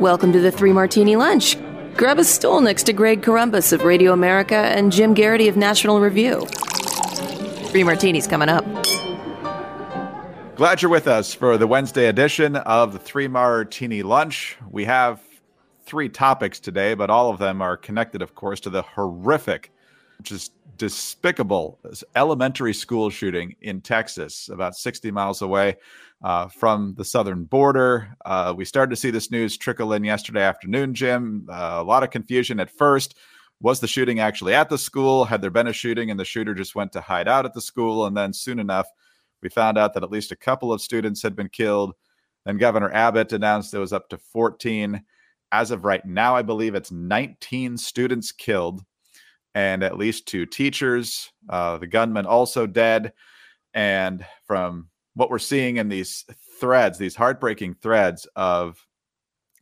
Welcome to the Three Martini Lunch. Grab a stool next to Greg Corombos of Radio America and Jim Geraghty of National Review. Three Martinis coming up. Glad you're with us for the Wednesday edition of the Three Martini Lunch. We have three topics today, but all of them are connected, of course, to the horrific, just despicable elementary school shooting in Texas, about 60 miles away uh, from the southern border. Uh, we started to see this news trickle in yesterday afternoon, Jim. Uh, a lot of confusion at first. Was the shooting actually at the school? Had there been a shooting and the shooter just went to hide out at the school? And then soon enough, we found out that at least a couple of students had been killed. Then Governor Abbott announced it was up to 14. As of right now, I believe it's 19 students killed and at least two teachers. Uh, the gunman also dead. And from what we're seeing in these threads, these heartbreaking threads of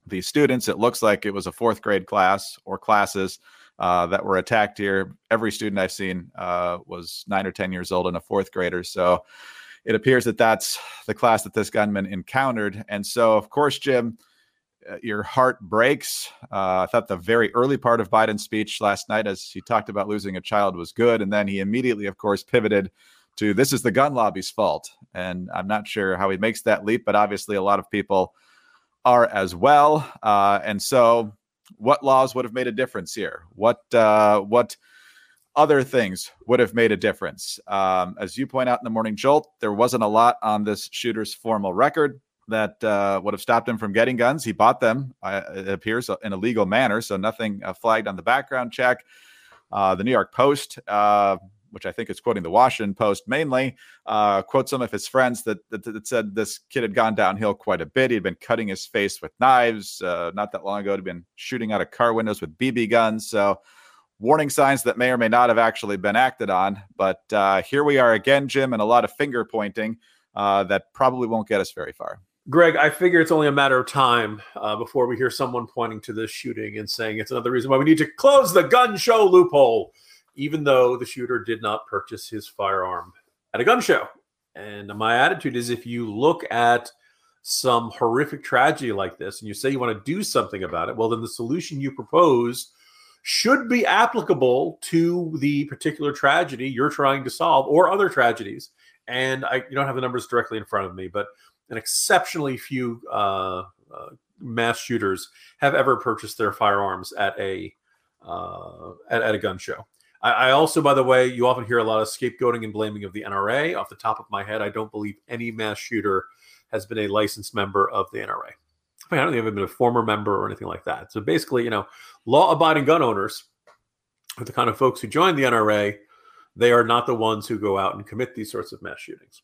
these students, it looks like it was a fourth grade class or classes uh, that were attacked here. Every student I've seen uh, was nine or 10 years old and a fourth grader. So it appears that that's the class that this gunman encountered. And so, of course, Jim, your heart breaks. Uh, I thought the very early part of Biden's speech last night, as he talked about losing a child, was good. And then he immediately, of course, pivoted to this is the gun lobby's fault. And I'm not sure how he makes that leap, but obviously a lot of people are as well. Uh, and so, what laws would have made a difference here? What uh, what other things would have made a difference? Um, as you point out in the morning jolt, there wasn't a lot on this shooter's formal record that uh, would have stopped him from getting guns. He bought them, uh, it appears, in a legal manner, so nothing uh, flagged on the background check. Uh, the New York Post uh, which I think is quoting the Washington Post mainly, uh, quotes some of his friends that, that, that, said this kid had gone downhill quite a bit. He'd been cutting his face with knives. Uh, not that long ago, he'd been shooting out of car windows with BB guns. So, warning signs that may or may not have actually been acted on. But uh, here we are again, Jim, and a lot of finger pointing uh, that probably won't get us very far. Greg, I figure it's only a matter of time uh, before we hear someone pointing to this shooting and saying it's another reason why we need to close the gun show loophole even though the shooter did not purchase his firearm at a gun show. And my attitude is if you look at some horrific tragedy like this and you say you want to do something about it, well, then the solution you propose should be applicable to the particular tragedy you're trying to solve or other tragedies. And I you don't have the numbers directly in front of me, but an exceptionally few uh, uh, mass shooters have ever purchased their firearms at a uh, at, at a gun show. I, I, also, by the way, you often hear a lot of scapegoating and blaming of the NRA. Off the top of my head, I don't believe any mass shooter has been a licensed member of the NRA. I, don't think I've been a former member or anything like that. So basically, you know, law-abiding gun owners are the kind of folks who join the NRA. They are not the ones who go out and commit these sorts of mass shootings.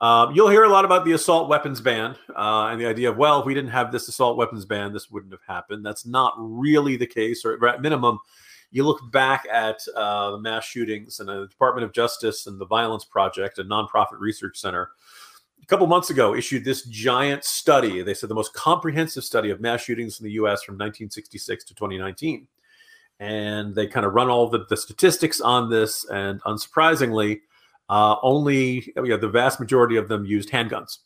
Um, you'll hear a lot about the assault weapons ban uh, and the idea of, well, if we didn't have this assault weapons ban, this wouldn't have happened. That's not really the case, or at minimum, you look back at uh, the mass shootings and the Department of Justice and the Violence Project, a nonprofit research center, a couple months ago issued this giant study. They said the most comprehensive study of mass shootings in the U.S. from 1966 to 2019, and they kind of run all the, the statistics on this. And unsurprisingly, uh, only the vast majority of them used handguns.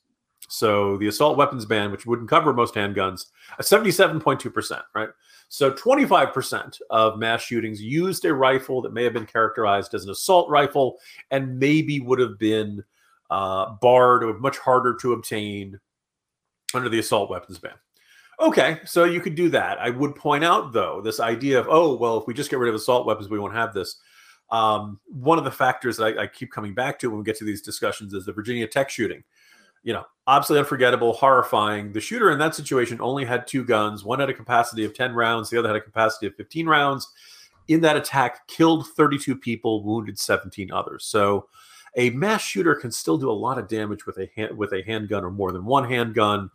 So the assault weapons ban, which wouldn't cover most handguns, 77.2%, right? So 25% of mass shootings used a rifle that may have been characterized as an assault rifle and maybe would have been uh, barred or much harder to obtain under the assault weapons ban. Okay, so you could do that. I would point out, though, this idea of, oh, well, if we just get rid of assault weapons, we won't have this. Um, one of the factors that I, I keep coming back to when we get to these discussions is the Virginia Tech shooting you know, absolutely unforgettable, horrifying. The shooter in that situation only had two guns. One had a capacity of 10 rounds, the other had a capacity of 15 rounds. In that attack, killed 32 people, wounded 17 others. So a mass shooter can still do a lot of damage with a hand, with a handgun or more than one handgun.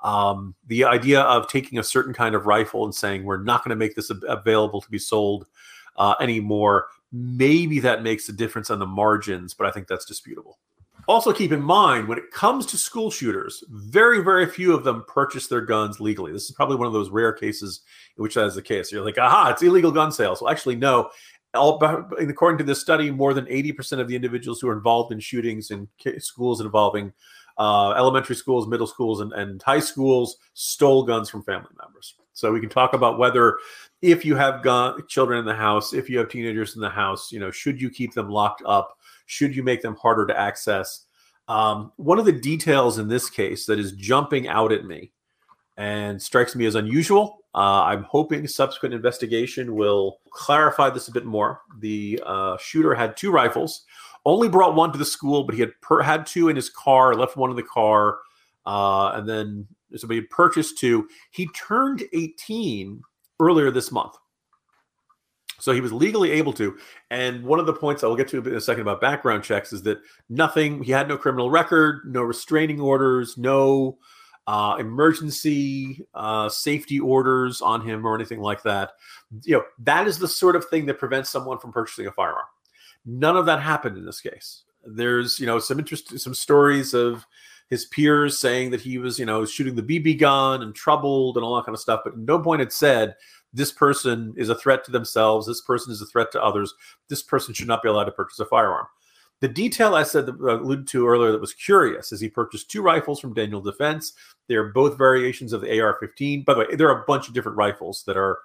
Um, the idea of taking a certain kind of rifle and saying we're not going to make this available to be sold uh, anymore, maybe that makes a difference on the margins, but I think that's disputable. Also, keep in mind when it comes to school shooters, very, very few of them purchase their guns legally. This is probably one of those rare cases in which that is the case. You're like, aha, it's illegal gun sales. Well, actually, no. All, according to this study, more than 80% of the individuals who are involved in shootings in schools involving uh, elementary schools, middle schools, and, and high schools stole guns from family members. So we can talk about whether, if you have gun children in the house, if you have teenagers in the house, you know, should you keep them locked up? Should you make them harder to access? Um, one of the details in this case that is jumping out at me and strikes me as unusual. Uh, I'm hoping subsequent investigation will clarify this a bit more. The uh, shooter had two rifles, only brought one to the school, but he had per- had two in his car, left one in the car, uh, and then somebody purchased two. He turned 18 earlier this month. So he was legally able to. And one of the points I'll get to in a second about background checks is that nothing, he had no criminal record, no restraining orders, no uh, emergency uh, safety orders on him or anything like that. You know, that is the sort of thing that prevents someone from purchasing a firearm. None of that happened in this case. There's, you know, some interest, some stories of his peers saying that he was, you know, shooting the BB gun and troubled and all that kind of stuff. But no point had said this person is a threat to themselves. This person is a threat to others. This person should not be allowed to purchase a firearm. The detail I said that uh, alluded to earlier that was curious is he purchased two rifles from Daniel Defense. They are both variations of the AR-15. By the way, there are a bunch of different rifles that are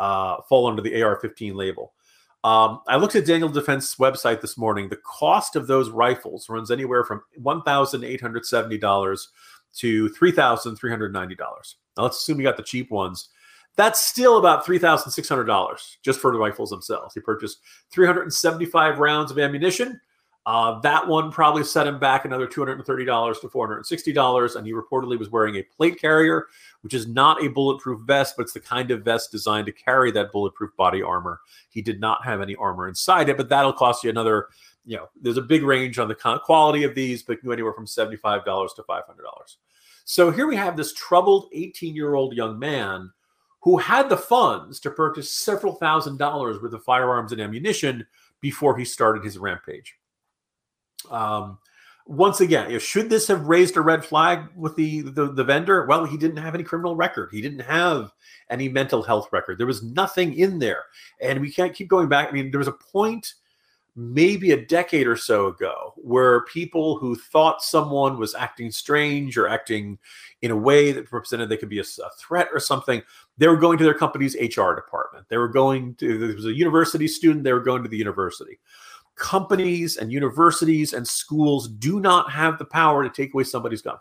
uh, fall under the AR-15 label. Um, I looked at Daniel Defense website this morning. The cost of those rifles runs anywhere from one thousand eight hundred seventy dollars to three thousand three hundred ninety dollars. Now let's assume you got the cheap ones. That's still about three thousand six hundred dollars just for the rifles themselves. He purchased three hundred and seventy-five rounds of ammunition uh, that one probably set him back another $230 to $460. And he reportedly was wearing a plate carrier, which is not a bulletproof vest, but it's the kind of vest designed to carry that bulletproof body armor. He did not have any armor inside it, but that'll cost you another, you know, there's a big range on the quality of these, but anywhere from $75 to $500. So here we have this troubled 18 year old young man who had the funds to purchase several thousand dollars worth of firearms and ammunition before he started his rampage. Um, once again, you know, should this have raised a red flag with the, the, the vendor? Well, he didn't have any criminal record. He didn't have any mental health record. There was nothing in there, and we can't keep going back. I mean, there was a point maybe a decade or so ago where people who thought someone was acting strange or acting in a way that represented they could be a, a, threat or something they were going to their company's hr department they were going to there was a university student they were going to the university companies and universities and schools do not have the power to take away somebody's gun.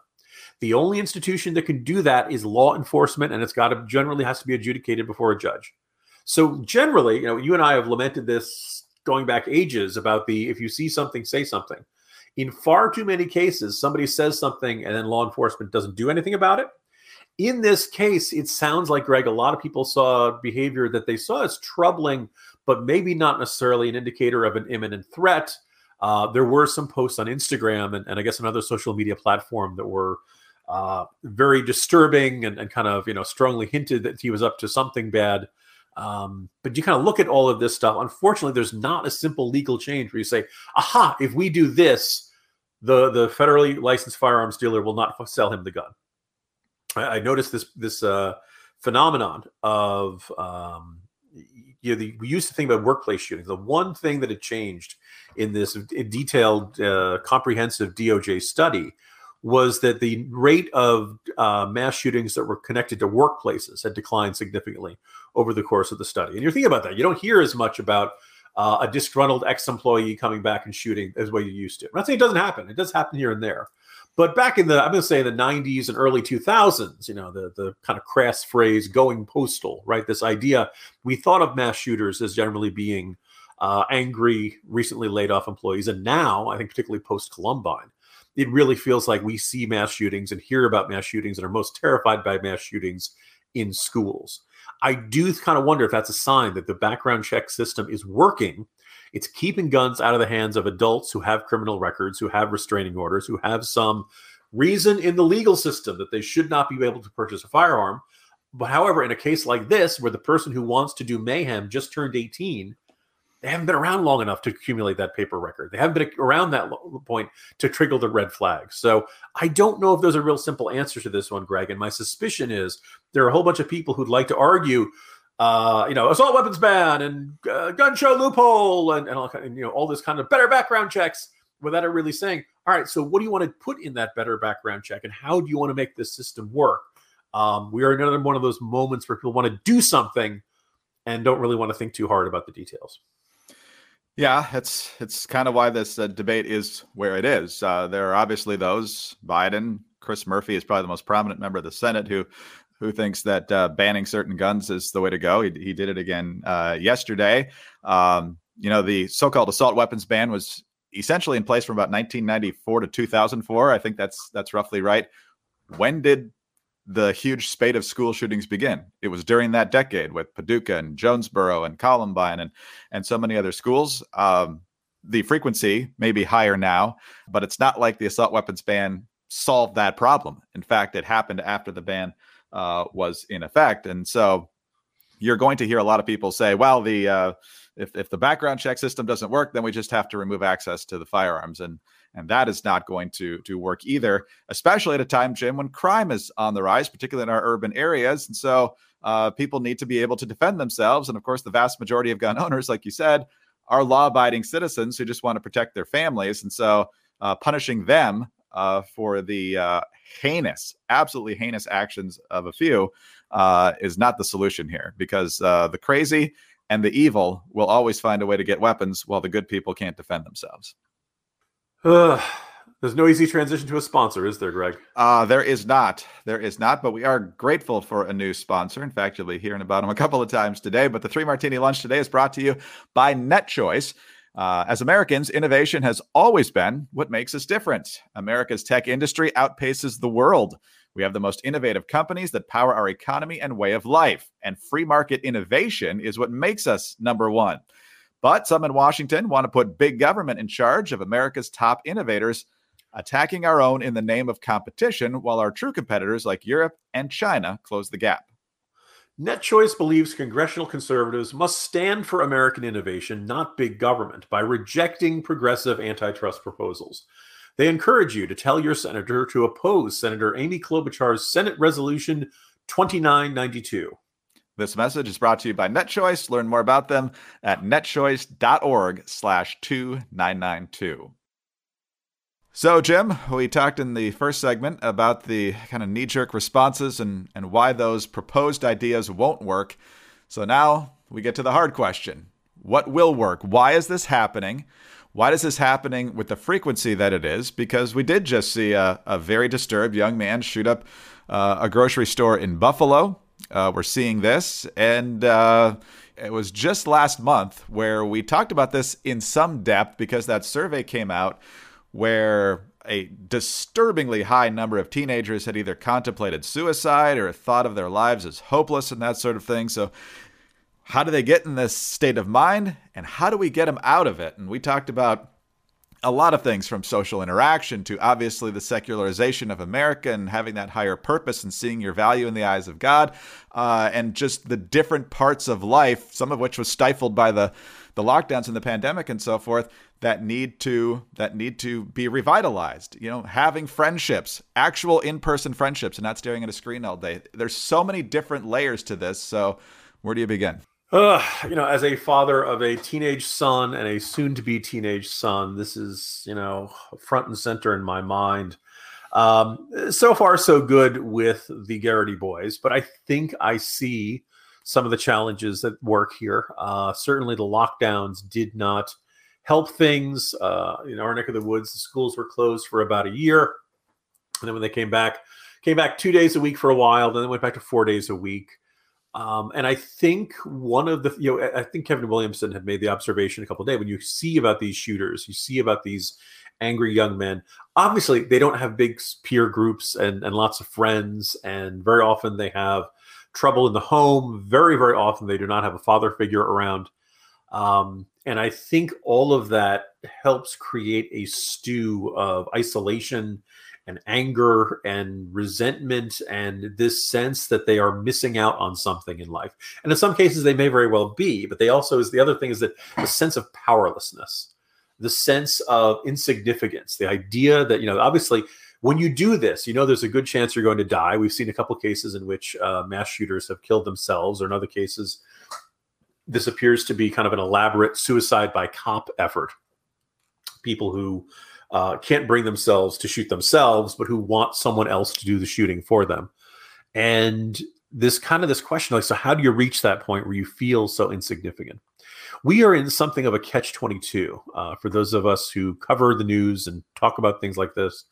The only institution that can do that is law enforcement, and it's got to generally has to be adjudicated before a judge. So generally, you know, you and I have lamented this going back ages about the if you see something, say something. In far too many cases, somebody says something and then law enforcement doesn't do anything about it. In this case, it sounds like Greg, a lot of people saw behavior that they saw as troubling but maybe not necessarily an indicator of an imminent threat. Uh, there were some posts on Instagram and, and, I guess another social media platform that were uh, very disturbing and, and, kind of you know strongly hinted that he was up to something bad. Um, but you kind of look at all of this stuff. Unfortunately, there's not a simple legal change where you say, "Aha! If we do this, the the federally licensed firearms dealer will not sell him the gun." I, I noticed this this uh, phenomenon of um, you know, the, we used to think about workplace shootings. The one thing that had changed in this detailed, uh, comprehensive DOJ study was that the rate of uh, mass shootings that were connected to workplaces had declined significantly over the course of the study. And you're thinking about that. You don't hear as much about uh, a disgruntled ex-employee coming back and shooting as what you used to. I'm not saying it doesn't happen. It does happen here and there. But back in the, I'm going to say the 90s and early 2000s, you know, the, the kind of crass phrase going postal, right? This idea, we thought of mass shooters as generally being uh, angry, recently laid off employees. And now, I think, particularly post Columbine, it really feels like we see mass shootings and hear about mass shootings and are most terrified by mass shootings in schools. I do kind of wonder if that's a sign that the background check system is working it's keeping guns out of the hands of adults who have criminal records, who have restraining orders, who have some reason in the legal system that they should not be able to purchase a firearm. But however, in a case like this, where the person who wants to do mayhem just turned 18, they haven't been around long enough to accumulate that paper record. They haven't been around that point to trigger the red flag. So I don't know if there's a real simple answer to this one, Greg. And my suspicion is there are a whole bunch of people who'd like to argue uh, you know, assault weapons ban and uh, gun show loophole and, and, all, and, you know all this kind of better background checks without it really saying, all right, so what do you want to put in that better background check and how do you want to make this system work? Um, we are another one of those moments where people want to do something and don't really want to think too hard about the details. Yeah, it's it's kind of why this uh, debate is where it is. Uh, there are obviously those Biden, Chris Murphy is probably the most prominent member of the Senate who who thinks that uh, banning certain guns is the way to go. He, he did it again uh, yesterday. Um, you know, the so-called assault weapons ban was essentially in place from about 1994 to 2004. I think that's that's roughly right. When did the huge spate of school shootings begin? It was during that decade with Paducah and Jonesboro and Columbine and and so many other schools. Um, the frequency may be higher now, but it's not like the assault weapons ban solved that problem. In fact, it happened after the ban uh, was in effect, and so you're going to hear a lot of people say, "Well, the uh, if if the background check system doesn't work, then we just have to remove access to the firearms." And and that is not going to to work either, especially at a time, Jim, when crime is on the rise, particularly in our urban areas. And so uh, people need to be able to defend themselves. And of course, the vast majority of gun owners, like you said, are law-abiding citizens who just want to protect their families. And so uh, punishing them uh, for the uh, heinous, absolutely heinous actions of a few uh, is not the solution here because uh, the crazy and the evil will always find a way to get weapons while the good people can't defend themselves. Uh, there's no easy transition to a sponsor, is there, Greg? Uh, there is not. There is not, but we are grateful for a new sponsor. In fact, you'll be hearing about them a couple of times today. But the Three Martini Lunch today is brought to you by NetChoice. Uh, as Americans, innovation has always been what makes us different. America's tech industry outpaces the world. We have the most innovative companies that power our economy and way of life. And free market innovation is what makes us number one. But some in Washington want to put big government in charge of America's top innovators, attacking our own in the name of competition, while our true competitors like Europe and China close the gap. NetChoice believes congressional conservatives must stand for American innovation, not big government, by rejecting progressive antitrust proposals. They encourage you to tell your senator to oppose Senator Amy Klobuchar's Senate Resolution 2992. This message is brought to you by NetChoice. Learn more about them at netchoice.org slash 2992. So, Jim, we talked in the first segment about the kind of knee jerk responses and, and why those proposed ideas won't work. So now we get to the hard question What will work? Why is this happening? Why is this happening with the frequency that it is? Because we did just see a, a very disturbed young man shoot up uh, a grocery store in Buffalo. Uh, we're seeing this. And uh, it was just last month where we talked about this in some depth because that survey came out where a disturbingly high number of teenagers had either contemplated suicide or thought of their lives as hopeless and that sort of thing. So, how do they get in this state of mind and how do we get them out of it? And we talked about a lot of things from social interaction to obviously the secularization of America and having that higher purpose and seeing your value in the eyes of God, uh, and just the different parts of life, some of which was stifled by the the lockdowns and the pandemic and so forth that need to that need to be revitalized you know having friendships actual in-person friendships and not staring at a screen all day. There's so many different layers to this. So where do you begin? Uh, you know, as a father of a teenage son and a soon-to-be teenage son, this is you know front and center in my mind. Um, so far, so good with the Geraghty boys, but I think I see some of the challenges that work here. Uh, certainly, the lockdowns did not help things. Uh, in our neck of the woods, the schools were closed for about a year, and then when they came back, came back two days a week for a while, then they went back to four days a week. Um, and I think one of the, you know, I think Kevin Williamson had made the observation a couple of days when you see about these shooters, you see about these angry young men. Obviously, they don't have big peer groups and, and lots of friends, and very often they have trouble in the home. Very, very often they do not have a father figure around. Um, and I think all of that helps create a stew of isolation and anger and resentment and this sense that they are missing out on something in life. And in some cases, they may very well be, but they also is the other thing is that the sense of powerlessness, the sense of insignificance, the idea that, you know, obviously when you do this, you know there's a good chance you're going to die. We've seen a couple cases in which uh, mass shooters have killed themselves, or in other cases, this appears to be kind of an elaborate suicide by cop effort. People who uh, can't bring themselves to shoot themselves, but who want someone else to do the shooting for them. And this kind of this question, like, so how do you reach that point where you feel so insignificant? We are in something of a catch 22 uh, for those of us who cover the news and talk about things like this.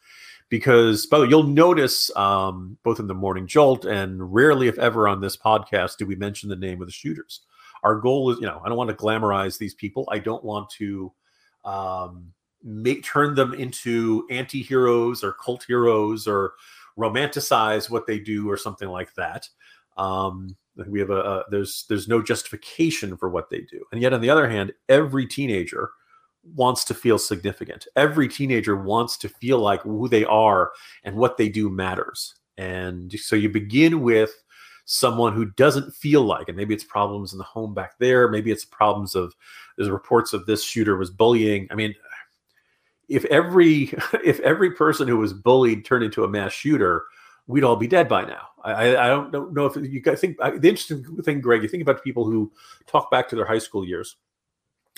Because, by the way, you'll notice um, both in the Morning Jolt and rarely, if ever, on this podcast do we mention the name of the shooters. Our goal is, you know, I don't want to glamorize these people. I don't want to um, make turn them into anti-heroes or cult heroes or romanticize what they do or something like that. Um, we have a, a, there's there's no justification for what they do, and yet on the other hand, every teenager wants to feel significant. Every teenager wants to feel like who they are and what they do matters. And so you begin with someone who doesn't feel like, and maybe it's problems in the home back there, maybe it's problems of there's reports of this shooter was bullying. I mean, if every if every person who was bullied turned into a mass shooter, we'd all be dead by now. I, I don't know if you guys think the interesting thing, Greg. You think about people who talk back to their high school years.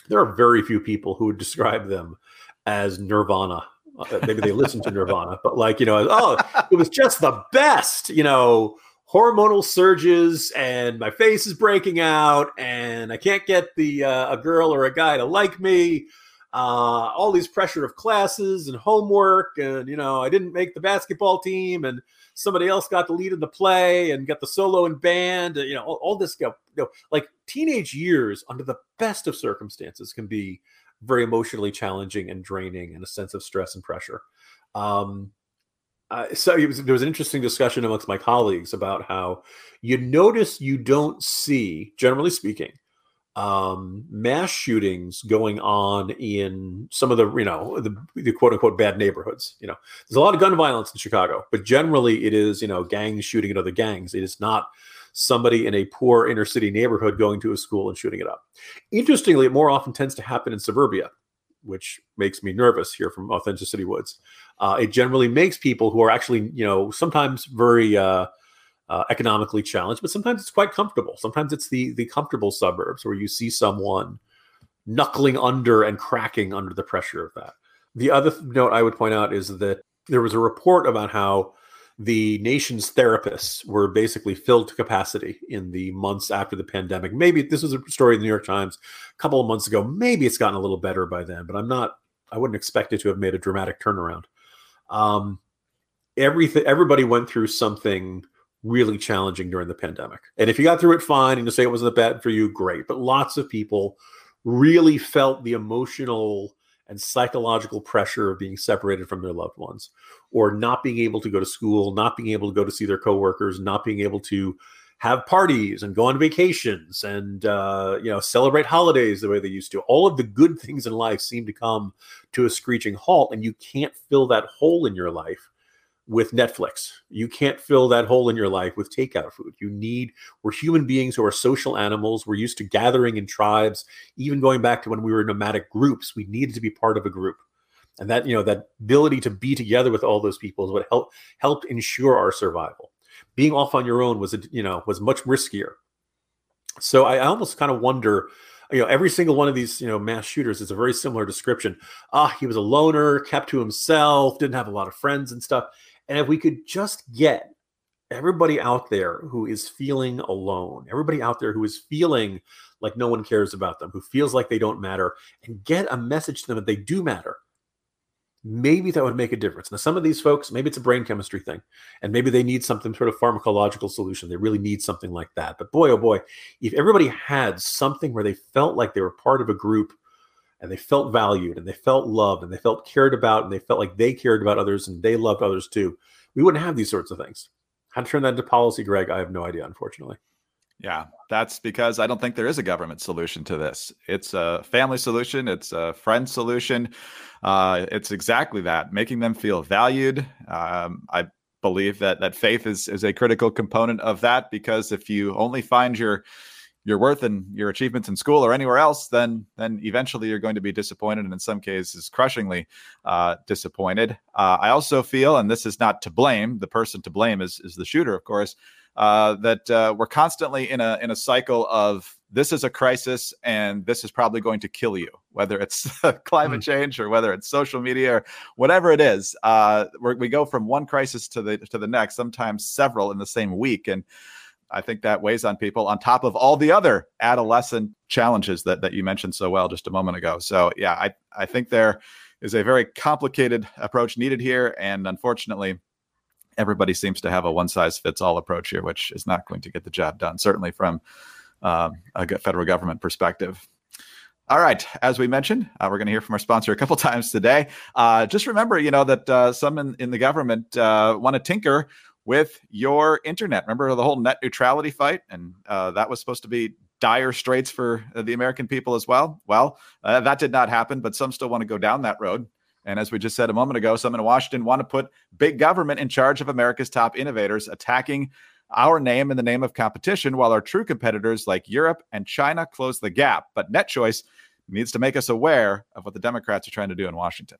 There are very few people who would describe them as Nirvana. Uh, maybe they listen to Nirvana, but like you know, oh, it was just the best. You know, hormonal surges, and my face is breaking out, and I can't get the uh, a girl or a guy to like me uh, all these pressure of classes and homework, and you know, I didn't make the basketball team, and somebody else got the lead in the play and got the solo and band. You know, all, all this, you know, like teenage years under the best of circumstances can be very emotionally challenging and draining, and a sense of stress and pressure. Um, uh, so was, there was an interesting discussion amongst my colleagues about how you notice you don't see, generally speaking, um, mass shootings going on in some of the you know the, the, quote unquote bad neighborhoods. You know, there's a lot of gun violence in Chicago, but generally it is you know gangs shooting at other gangs. It is not somebody in a poor inner city neighborhood going to a school and shooting it up. Interestingly, it more often tends to happen in suburbia, which makes me nervous here from Authenticity Woods. Uh, it generally makes people who are actually you know sometimes very uh, uh, economically challenged, but sometimes it's quite comfortable. Sometimes it's the the comfortable suburbs where you see someone knuckling under and cracking under the pressure of that. The other note I would point out is that there was a report about how the nation's therapists were basically filled to capacity in the months after the pandemic. Maybe this was a story in the New York Times a couple of months ago. Maybe it's gotten a little better by then, but I'm not. I wouldn't expect it to have made a dramatic turnaround. Um, everything. Everybody went through something really challenging during the pandemic. And if you got through it fine and you say it wasn't bad for you, great. But lots of people really felt the emotional and psychological pressure of being separated from their loved ones or not being able to go to school, not being able to go to see their coworkers, not being able to have parties and go on vacations and uh, you know celebrate holidays the way they used to. All of the good things in life seem to come to a screeching halt, and you can't fill that hole in your life with Netflix. You can't fill that hole in your life with takeout food. You need, we're human beings who are social animals. We're used to gathering in tribes, even going back to when we were nomadic groups. We needed to be part of a group. And that, you know, that ability to be together with all those people is what helped helped ensure our survival. Being off on your own was, you know, was much riskier. So I almost kind of wonder, you know, every single one of these, you know, mass shooters is a very similar description. Ah, he was a loner, kept to himself, didn't have a lot of friends and stuff. And if we could just get everybody out there who is feeling alone, everybody out there who is feeling like no one cares about them, who feels like they don't matter, and get a message to them that they do matter, maybe that would make a difference. Now, some of these folks, maybe it's a brain chemistry thing, and maybe they need something sort of pharmacological solution. They really need something like that. But boy, oh boy, if everybody had something where they felt like they were part of a group and they felt valued and they felt loved and they felt cared about and they felt like they cared about others and they loved others too, we wouldn't have these sorts of things. How to turn that into policy, Greg, I have no idea, unfortunately. Yeah, that's because I don't think there is a government solution to this. It's a family solution, it's a friend solution. Uh, it's exactly that, making them feel valued. Um, I believe that that faith is is a critical component of that because if you only find your your worth and your achievements in school or anywhere else, then then eventually you're going to be disappointed, and in some cases, crushingly uh, disappointed. Uh, I also feel, and this is not to blame, the person to blame is is the shooter, of course, uh, that uh, we're constantly in a in a cycle of this is a crisis and this is probably going to kill you, whether it's climate mm. change or whether it's social media or whatever it is. Uh, we go from one crisis to the to the next, sometimes several in the same week, and I think that weighs on people on top of all the other adolescent challenges that that you mentioned so well just a moment ago. So yeah, I I think there is a very complicated approach needed here, and unfortunately, everybody seems to have a one size fits all approach here, which is not going to get the job done. Certainly from um, a federal government perspective. All right. As we mentioned, uh, we're going to hear from our sponsor a couple times today. Uh, just remember, you know, that uh, some in, in, the government uh, want to tinker with your internet. Remember the whole net neutrality fight? And uh, that was supposed to be dire straits for uh, the American people as well. Well, uh, that did not happen, but some still want to go down that road. And as we just said a moment ago, some in Washington want to put big government in charge of America's top innovators, attacking our name in the name of competition, while our true competitors like Europe and China close the gap. But NetChoice needs to make us aware of what the Democrats are trying to do in Washington.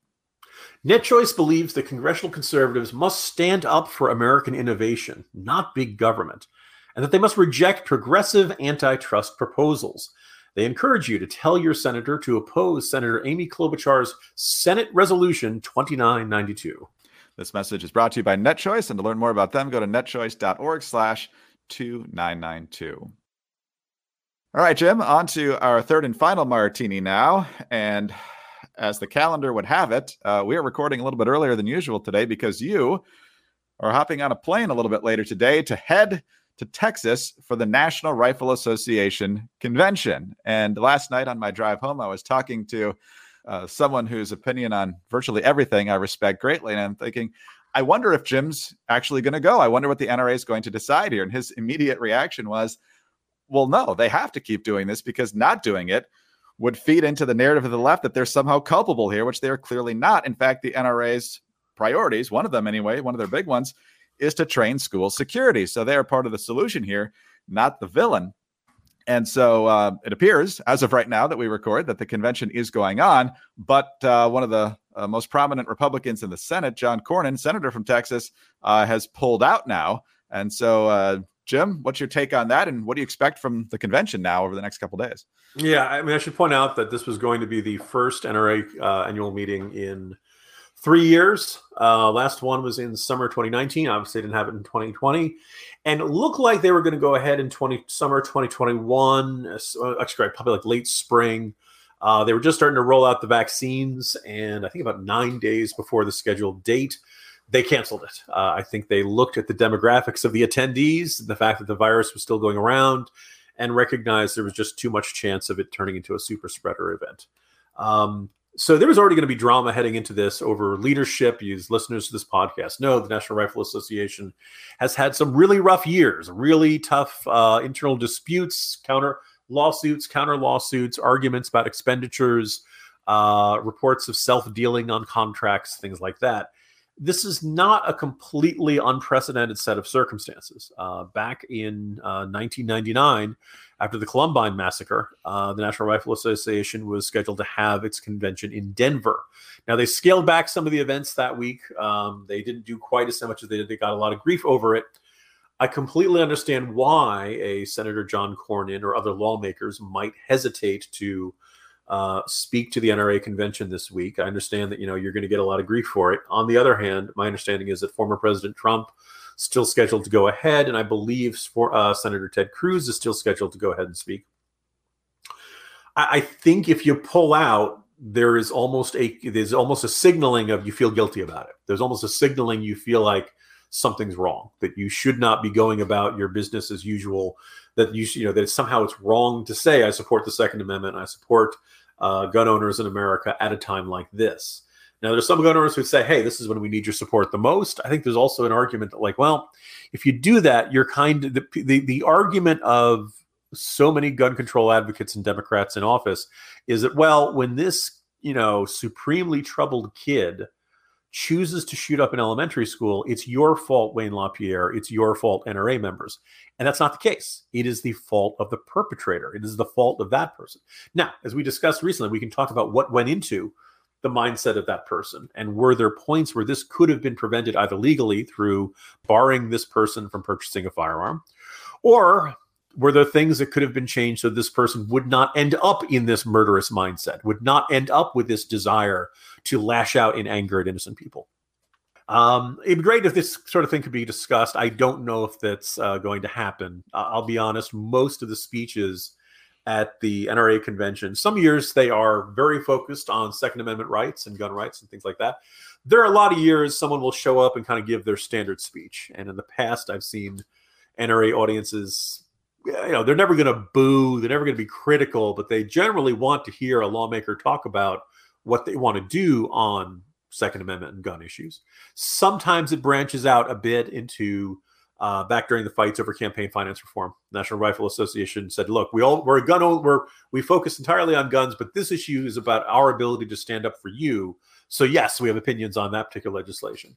NetChoice believes that congressional conservatives must stand up for American innovation, not big government, and that they must reject progressive antitrust proposals. They encourage you to tell your senator to oppose Senator Amy Klobuchar's Senate Resolution 2992. This message is brought to you by NetChoice, and to learn more about them, go to netchoice.org slash 2992. All right, Jim, on to our third and final martini now. And as the calendar would have it, uh, we are recording a little bit earlier than usual today because you are hopping on a plane a little bit later today to head to Texas for the National Rifle Association convention. And last night on my drive home, I was talking to uh, someone whose opinion on virtually everything I respect greatly. And I'm thinking, I wonder if Jim's actually going to go. I wonder what the NRA is going to decide here. And his immediate reaction was, well, no, they have to keep doing this because not doing it would feed into the narrative of the left that they're somehow culpable here, which they are clearly not. In fact, the NRA's priorities, one of them anyway, one of their big ones, is to train school security. So they are part of the solution here, not the villain. And so uh, it appears, as of right now that we record, that the convention is going on. But uh, one of the uh, most prominent Republicans in the Senate, John Cornyn, senator from Texas, uh, has pulled out now. And so uh, Jim, what's your take on that, and what do you expect from the convention now over the next couple days? Yeah, I mean, I should point out that this was going to be the first NRA uh, annual meeting in three years. Uh, last one was in summer 2019. Obviously, didn't have it in 2020, and it looked like they were going to go ahead in 20 summer 2021. Uh, actually, probably like late spring. Uh, they were just starting to roll out the vaccines, and I think about nine days before the scheduled date they canceled it. Uh, I think they looked at the demographics of the attendees, the fact that the virus was still going around, and recognized there was just too much chance of it turning into a super spreader event. Um, so there was already going to be drama heading into this over leadership. You listeners to this podcast know the National Rifle Association has had some really rough years, really tough uh, internal disputes, counter lawsuits, counter lawsuits, arguments about expenditures, uh, reports of self dealing on contracts, things like that this is not a completely unprecedented set of circumstances. Uh, back in uh, 1999, after the Columbine massacre, uh, the National Rifle Association was scheduled to have its convention in Denver. Now they scaled back some of the events that week. Um, they didn't do quite as much as they did. They got a lot of grief over it. I completely understand why a Senator John Cornyn or other lawmakers might hesitate to uh, speak to the NRA convention this week. I understand that you know you're going to get a lot of grief for it. On the other hand, my understanding is that former President Trump still scheduled to go ahead, and I believe for, uh, Senator Ted Cruz is still scheduled to go ahead and speak. I, I think if you pull out, there is almost a there's almost a signaling of you feel guilty about it. There's almost a signaling you feel like something's wrong that you should not be going about your business as usual that you you know that somehow it's wrong to say I support the Second Amendment, I support uh, gun owners in America at a time like this. Now, there's some gun owners who say, "Hey, this is when we need your support the most." I think there's also an argument that, like, well, if you do that, you're kind of the the, the argument of so many gun control advocates and Democrats in office is that, well, when this you know supremely troubled kid chooses to shoot up an elementary school, it's your fault, Wayne LaPierre. It's your fault, NRA members. And that's not the case. It is the fault of the perpetrator. It is the fault of that person. Now, as we discussed recently, we can talk about what went into the mindset of that person. And were there points where this could have been prevented either legally through barring this person from purchasing a firearm or were there things that could have been changed so this person would not end up in this murderous mindset, would not end up with this desire to lash out in anger at innocent people? Um, it'd be great if this sort of thing could be discussed. I don't know if that's uh, going to happen. I'll be honest, most of the speeches at the NRA convention, some years they are very focused on Second Amendment rights and gun rights and things like that. There are a lot of years someone will show up and kind of give their standard speech. And in the past, I've seen NRA audiences you know they're never going to boo they're never going to be critical but they generally want to hear a lawmaker talk about what they want to do on second amendment and gun issues sometimes it branches out a bit into uh, back during the fights over campaign finance reform national rifle association said look we all we're a gun we're we focus entirely on guns but this issue is about our ability to stand up for you so yes we have opinions on that particular legislation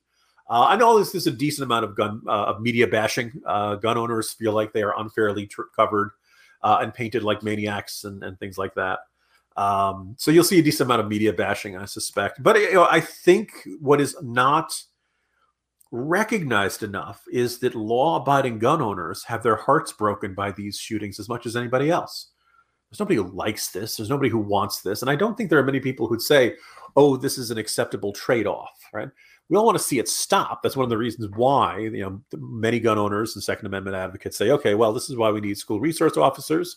uh, I know this is a decent amount of gun uh, of media bashing. Uh, gun owners feel like they are unfairly tr- covered uh, and painted like maniacs and, and things like that. Um, so you'll see a decent amount of media bashing, I suspect. But you know, I think what is not recognized enough is that law-abiding gun owners have their hearts broken by these shootings as much as anybody else. There's nobody who likes this. There's nobody who wants this, and I don't think there are many people who'd say, "Oh, this is an acceptable trade-off." Right? we all want to see it stop. That's one of the reasons why you know many gun owners and Second Amendment advocates say, okay, well, this is why we need school resource officers.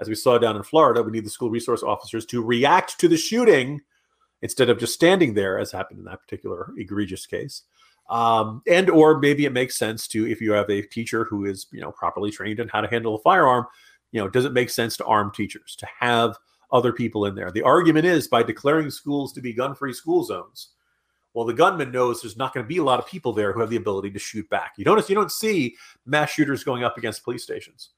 As we saw down in Florida, we need the school resource officers to react to the shooting instead of just standing there, as happened in that particular egregious case. Um, and or maybe it makes sense to if you have a teacher who is you know properly trained in how to handle a firearm, you know, does it make sense to arm teachers to have other people in there? The argument is by declaring schools to be gun-free school zones well, the gunman knows there's not going to be a lot of people there who have the ability to shoot back. You don't you don't see mass shooters going up against police stations.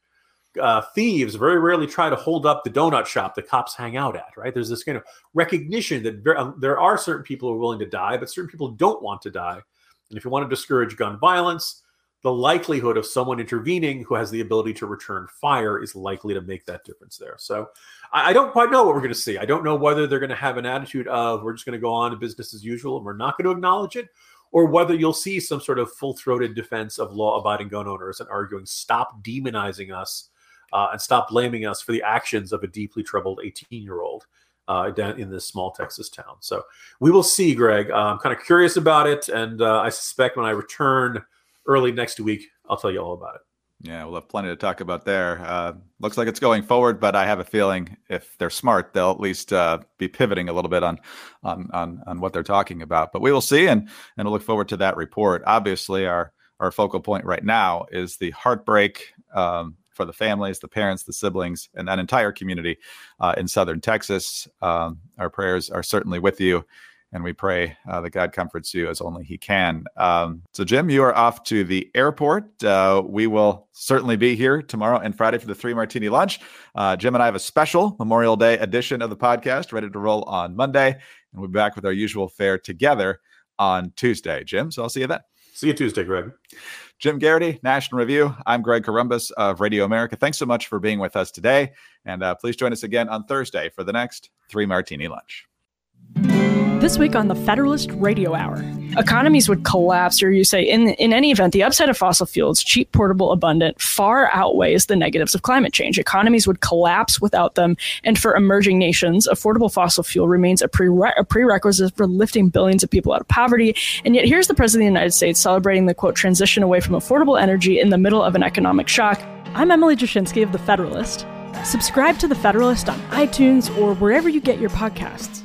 Uh, thieves very rarely try to hold up the donut shop the cops hang out at. Right? There's this kind of recognition that ver- um, there are certain people who are willing to die, but certain people don't want to die. And if you want to discourage gun violence, the likelihood of someone intervening who has the ability to return fire is likely to make that difference there. So I, I don't quite know what we're going to see. I don't know whether they're going to have an attitude of we're just going to go on to business as usual and we're not going to acknowledge it, or whether you'll see some sort of full throated defense of law abiding gun owners and arguing stop demonizing us uh, and stop blaming us for the actions of a deeply troubled 18 year old. Uh, down in this small Texas town. So we will see, Greg. Uh, I'm kind of curious about it. And uh, I suspect when I return early next week, I'll tell you all about it. Yeah, we'll have plenty to talk about there. Uh, looks like it's going forward, but I have a feeling if they're smart, they'll at least uh, be pivoting a little bit on, on on on what they're talking about. But we will see, and and we'll look forward to that report. Obviously, our our focal point right now is the heartbreak um, for the families, the parents, the siblings, and that entire community uh, in southern Texas. Um, our prayers are certainly with you and we pray uh, that God comforts you as only He can. Um, so, Jim, you are off to the airport. Uh, we will certainly be here tomorrow and Friday for the three martini lunch. Uh, Jim and I have a special Memorial Day edition of the podcast ready to roll on Monday, and we'll be back with our usual fare together on Tuesday. Jim, so I'll see you then. See you Tuesday, Greg. Jim Geraghty, National Review. I'm Greg Corombos of Radio America. Thanks so much for being with us today. And uh, please join us again on Thursday for the next Three Martini Lunch. This week on the Federalist Radio Hour. Economies would collapse, or you say, in, in any event, the upside of fossil fuels, cheap, portable, abundant, far outweighs the negatives of climate change. Economies would collapse without them, and for emerging nations, affordable fossil fuel remains a, prere- a prerequisite for lifting billions of people out of poverty. And yet, here's the President of the United States celebrating the quote transition away from affordable energy in the middle of an economic shock. I'm Emily Jashinsky of The Federalist. Subscribe to The Federalist on iTunes or wherever you get your podcasts.